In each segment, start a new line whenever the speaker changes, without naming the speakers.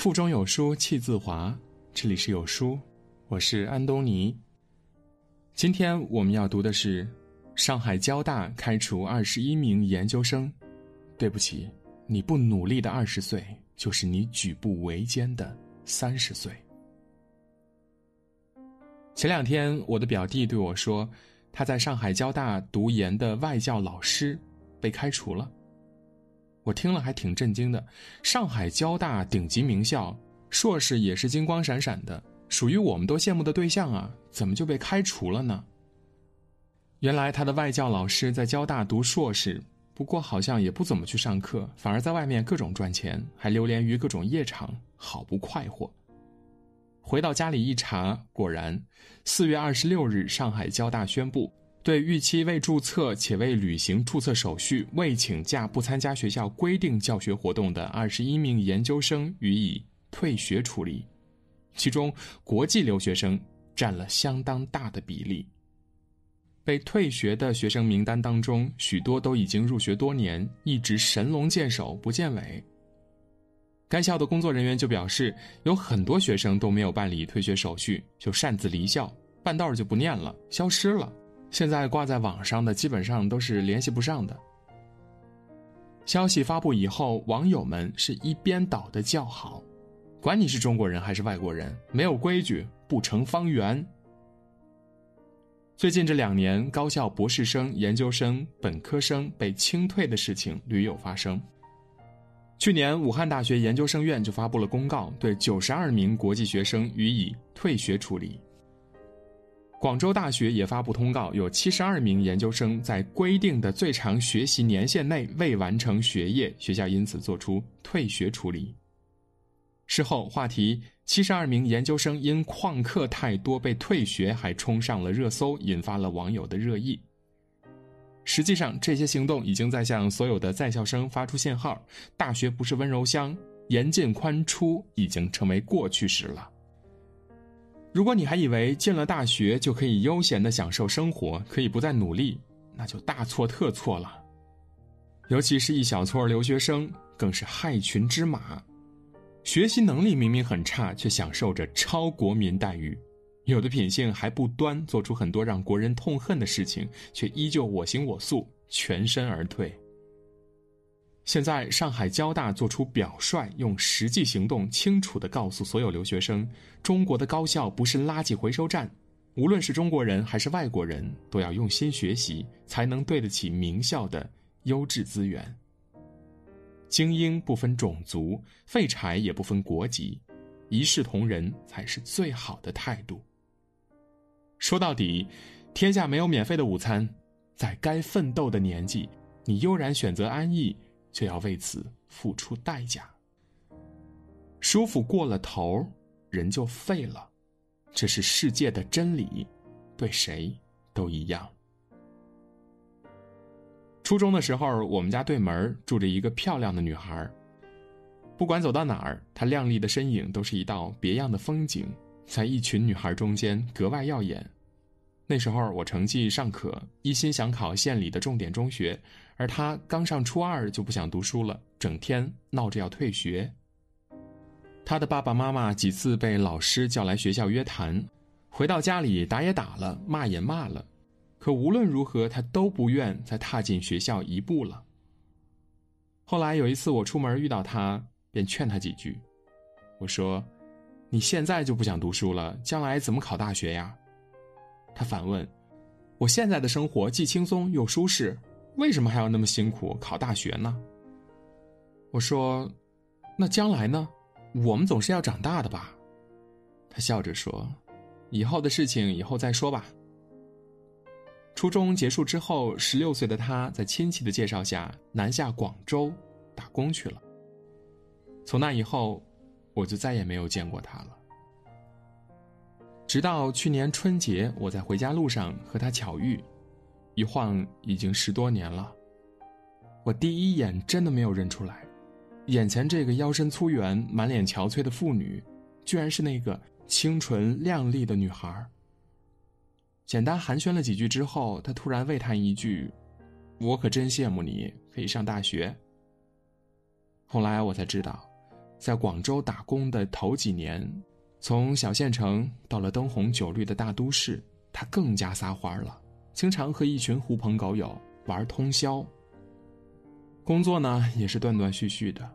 腹中有书气自华，这里是有书，我是安东尼。今天我们要读的是上海交大开除二十一名研究生。对不起，你不努力的二十岁，就是你举步维艰的三十岁。前两天，我的表弟对我说，他在上海交大读研的外教老师被开除了。我听了还挺震惊的。上海交大顶级名校，硕士也是金光闪闪的，属于我们都羡慕的对象啊，怎么就被开除了呢？原来他的外教老师在交大读硕士，不过好像也不怎么去上课，反而在外面各种赚钱，还流连于各种夜场，好不快活。回到家里一查，果然，四月二十六日，上海交大宣布，对逾期未注册且未履行注册手续、未请假不参加学校规定教学活动的二十一名研究生予以退学处理，其中国际留学生占了相当大的比例。被退学的学生名单当中，许多都已经入学多年，一直神龙见首不见尾。该校的工作人员就表示，有很多学生都没有办理退学手续，就擅自离校，半道就不念了，消失了。现在挂在网上的基本上都是联系不上的。消息发布以后，网友们是一边倒的叫好，管你是中国人还是外国人，没有规矩不成方圆。最近这两年，高校博士生、研究生、本科生被清退的事情屡有发生。去年，武汉大学研究生院就发布了公告，对九十二名国际学生予以退学处理。广州大学也发布通告，有七十二名研究生在规定的最长学习年限内未完成学业，学校因此作出退学处理。事后，话题“七十二名研究生因旷课太多被退学”还冲上了热搜，引发了网友的热议。实际上，这些行动已经在向所有的在校生发出信号：大学不是温柔乡，严进宽出已经成为过去式了。如果你还以为进了大学就可以悠闲的享受生活，可以不再努力，那就大错特错了。尤其是一小撮留学生，更是害群之马，学习能力明明很差，却享受着超国民待遇。有的品性还不端，做出很多让国人痛恨的事情，却依旧我行我素，全身而退。现在上海交大做出表率，用实际行动清楚地告诉所有留学生：中国的高校不是垃圾回收站，无论是中国人还是外国人，都要用心学习，才能对得起名校的优质资源。精英不分种族，废柴也不分国籍，一视同仁才是最好的态度。说到底，天下没有免费的午餐，在该奋斗的年纪，你悠然选择安逸，就要为此付出代价。舒服过了头，人就废了，这是世界的真理，对谁都一样。初中的时候，我们家对门住着一个漂亮的女孩，不管走到哪儿，她靓丽的身影都是一道别样的风景。在一群女孩中间格外耀眼。那时候我成绩尚可，一心想考县里的重点中学，而他刚上初二就不想读书了，整天闹着要退学。他的爸爸妈妈几次被老师叫来学校约谈，回到家里打也打了，骂也骂了，可无论如何，他都不愿再踏进学校一步了。后来有一次我出门遇到他，便劝他几句，我说。你现在就不想读书了，将来怎么考大学呀？他反问：“我现在的生活既轻松又舒适，为什么还要那么辛苦考大学呢？”我说：“那将来呢？我们总是要长大的吧？”他笑着说：“以后的事情以后再说吧。”初中结束之后，十六岁的他在亲戚的介绍下南下广州打工去了。从那以后。我就再也没有见过他了。直到去年春节，我在回家路上和他巧遇，一晃已经十多年了。我第一眼真的没有认出来，眼前这个腰身粗圆、满脸憔悴的妇女，居然是那个清纯靓丽的女孩。简单寒暄了几句之后，他突然喟叹一句：“我可真羡慕你可以上大学。”后来我才知道。在广州打工的头几年，从小县城到了灯红酒绿的大都市，他更加撒欢了，经常和一群狐朋狗友玩通宵。工作呢也是断断续续的，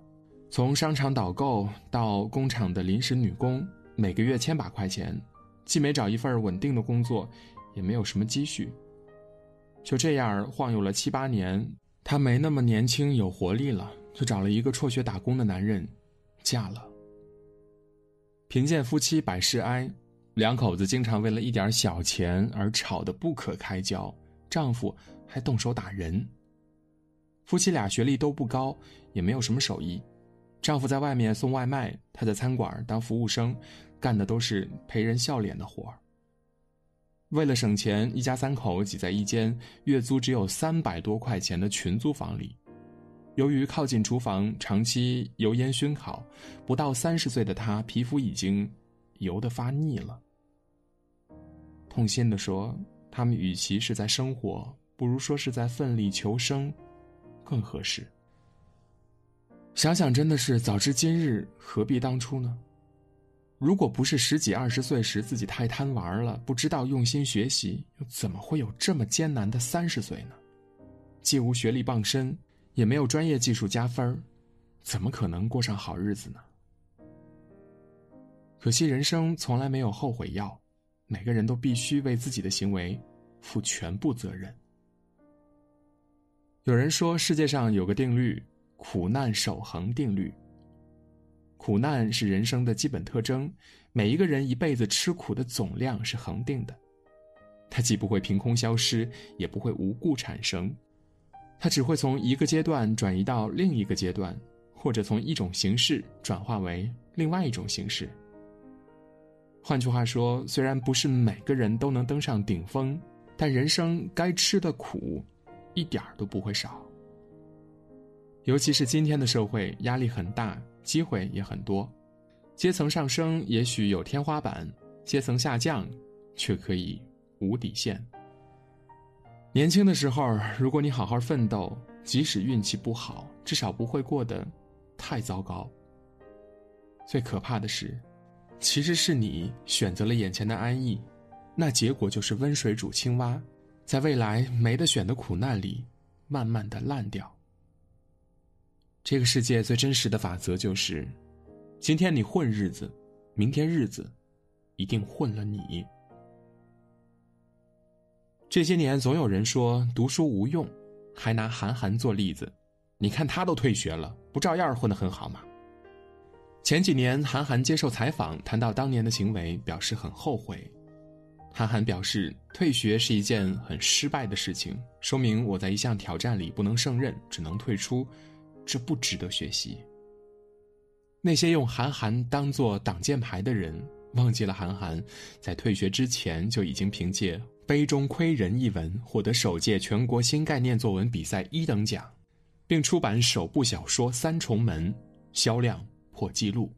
从商场导购到工厂的临时女工，每个月千把块钱，既没找一份稳定的工作，也没有什么积蓄。就这样晃悠了七八年，她没那么年轻有活力了，就找了一个辍学打工的男人。嫁了。贫贱夫妻百事哀，两口子经常为了一点小钱而吵得不可开交，丈夫还动手打人。夫妻俩学历都不高，也没有什么手艺，丈夫在外面送外卖，她在餐馆当服务生，干的都是陪人笑脸的活儿为了省钱，一家三口挤在一间月租只有三百多块钱的群租房里。由于靠近厨房，长期油烟熏烤，不到三十岁的她皮肤已经油得发腻了。痛心地说：“他们与其是在生活，不如说是在奋力求生，更合适。”想想真的是早知今日，何必当初呢？如果不是十几二十岁时自己太贪玩了，不知道用心学习，又怎么会有这么艰难的三十岁呢？既无学历傍身。也没有专业技术加分怎么可能过上好日子呢？可惜人生从来没有后悔药，每个人都必须为自己的行为负全部责任。有人说世界上有个定律——苦难守恒定律。苦难是人生的基本特征，每一个人一辈子吃苦的总量是恒定的，它既不会凭空消失，也不会无故产生。它只会从一个阶段转移到另一个阶段，或者从一种形式转化为另外一种形式。换句话说，虽然不是每个人都能登上顶峰，但人生该吃的苦，一点儿都不会少。尤其是今天的社会，压力很大，机会也很多，阶层上升也许有天花板，阶层下降，却可以无底线。年轻的时候，如果你好好奋斗，即使运气不好，至少不会过得太糟糕。最可怕的是，其实是你选择了眼前的安逸，那结果就是温水煮青蛙，在未来没得选的苦难里，慢慢的烂掉。这个世界最真实的法则就是，今天你混日子，明天日子一定混了你。这些年，总有人说读书无用，还拿韩寒做例子。你看他都退学了，不照样混得很好吗？前几年，韩寒接受采访，谈到当年的行为，表示很后悔。韩寒表示，退学是一件很失败的事情，说明我在一项挑战里不能胜任，只能退出，这不值得学习。那些用韩寒当做挡箭牌的人，忘记了韩寒在退学之前就已经凭借。《杯中窥人》一文获得首届全国新概念作文比赛一等奖，并出版首部小说《三重门》，销量破纪录。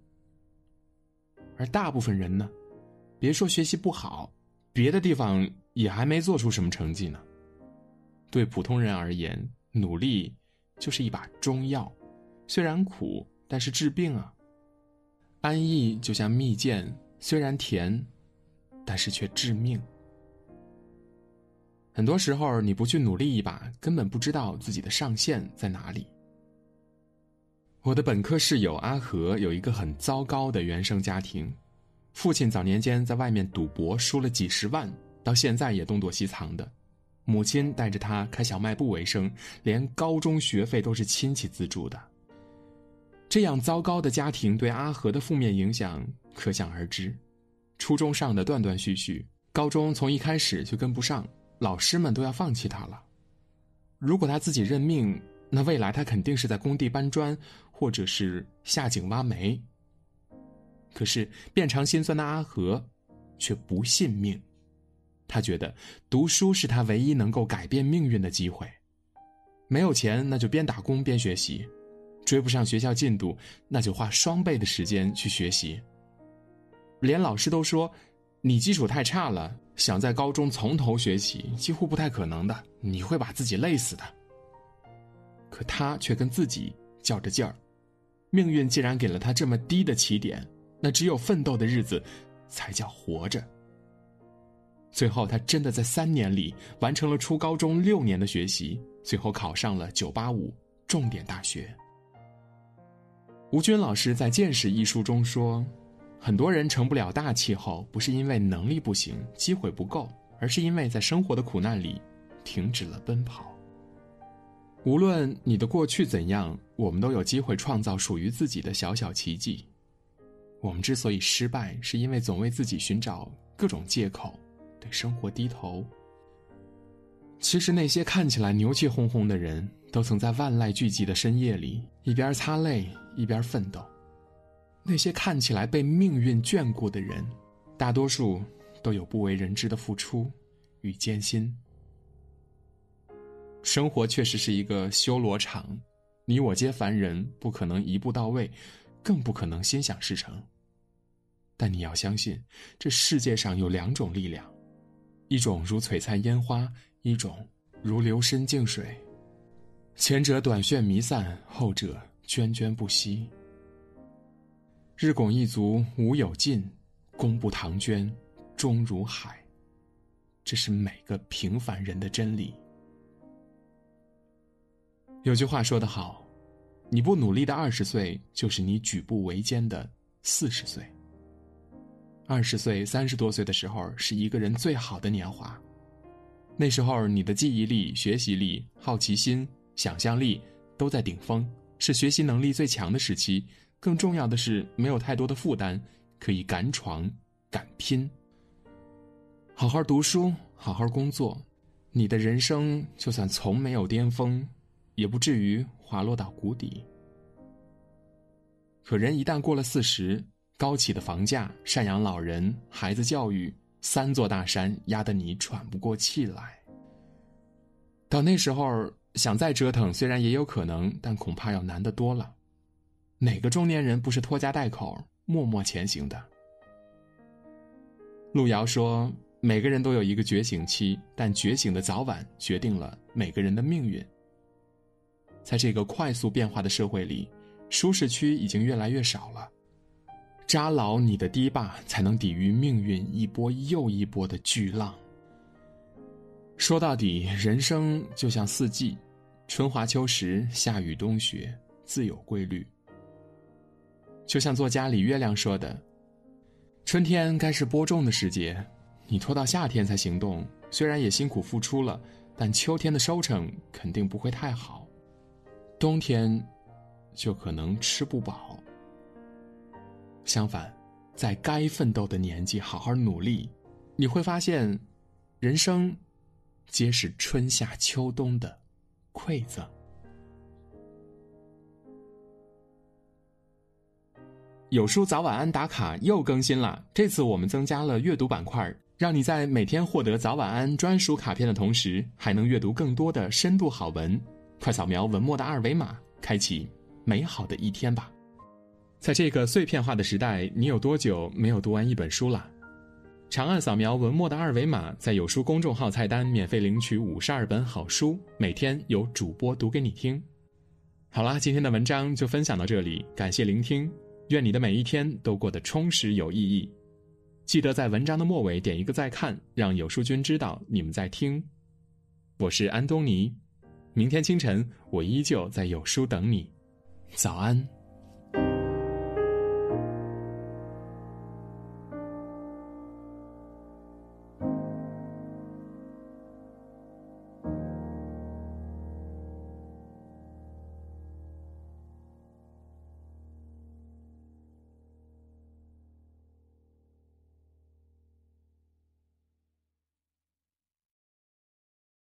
而大部分人呢，别说学习不好，别的地方也还没做出什么成绩呢。对普通人而言，努力就是一把中药，虽然苦，但是治病啊。安逸就像蜜饯，虽然甜，但是却致命。很多时候，你不去努力一把，根本不知道自己的上限在哪里。我的本科室友阿和有一个很糟糕的原生家庭，父亲早年间在外面赌博输了几十万，到现在也东躲西藏的；母亲带着他开小卖部为生，连高中学费都是亲戚资助的。这样糟糕的家庭对阿和的负面影响可想而知，初中上的断断续续，高中从一开始就跟不上。老师们都要放弃他了。如果他自己认命，那未来他肯定是在工地搬砖，或者是下井挖煤。可是变成心酸的阿和，却不信命。他觉得读书是他唯一能够改变命运的机会。没有钱，那就边打工边学习；追不上学校进度，那就花双倍的时间去学习。连老师都说。你基础太差了，想在高中从头学习几乎不太可能的，你会把自己累死的。可他却跟自己较着劲儿，命运既然给了他这么低的起点，那只有奋斗的日子，才叫活着。最后，他真的在三年里完成了初高中六年的学习，最后考上了985重点大学。吴军老师在《见识》一书中说：“很多人成不了大气候，不是因为能力不行、机会不够，而是因为在生活的苦难里停止了奔跑。无论你的过去怎样，我们都有机会创造属于自己的小小奇迹。我们之所以失败，是因为总为自己寻找各种借口，对生活低头。其实那些看起来牛气哄哄的人，都曾在万籁俱寂的深夜里，一边擦泪。”一边奋斗，那些看起来被命运眷顾的人，大多数都有不为人知的付出与艰辛。生活确实是一个修罗场，你我皆凡人，不可能一步到位，更不可能心想事成。但你要相信，这世界上有两种力量，一种如璀璨烟花，一种如流深静水。前者短炫弥散，后者。涓涓不息，日拱一卒无有尽，功不唐捐终如海。这是每个平凡人的真理。有句话说得好，你不努力的二十岁，就是你举步维艰的四十岁。二十岁、三十多岁的时候，是一个人最好的年华，那时候你的记忆力、学习力、好奇心、想象力都在顶峰。是学习能力最强的时期，更重要的是没有太多的负担，可以敢闯敢拼。好好读书，好好工作，你的人生就算从没有巅峰，也不至于滑落到谷底。可人一旦过了四十，高起的房价、赡养老人、孩子教育三座大山压得你喘不过气来，到那时候。想再折腾，虽然也有可能，但恐怕要难得多了。哪个中年人不是拖家带口、默默前行的？路遥说：“每个人都有一个觉醒期，但觉醒的早晚决定了每个人的命运。”在这个快速变化的社会里，舒适区已经越来越少了。扎牢你的堤坝，才能抵御命运一波又一波的巨浪。说到底，人生就像四季。春华秋实，夏雨冬雪，自有规律。就像作家李月亮说的：“春天该是播种的时节，你拖到夏天才行动，虽然也辛苦付出了，但秋天的收成肯定不会太好，冬天就可能吃不饱。相反，在该奋斗的年纪好好努力，你会发现，人生皆是春夏秋冬的。”馈赠。有书早晚安打卡又更新了，这次我们增加了阅读板块，让你在每天获得早晚安专属卡片的同时，还能阅读更多的深度好文。快扫描文末的二维码，开启美好的一天吧！在这个碎片化的时代，你有多久没有读完一本书了？长按扫描文末的二维码，在有书公众号菜单免费领取五十二本好书，每天有主播读给你听。好啦，今天的文章就分享到这里，感谢聆听，愿你的每一天都过得充实有意义。记得在文章的末尾点一个再看，让有书君知道你们在听。我是安东尼，明天清晨我依旧在有书等你，早安。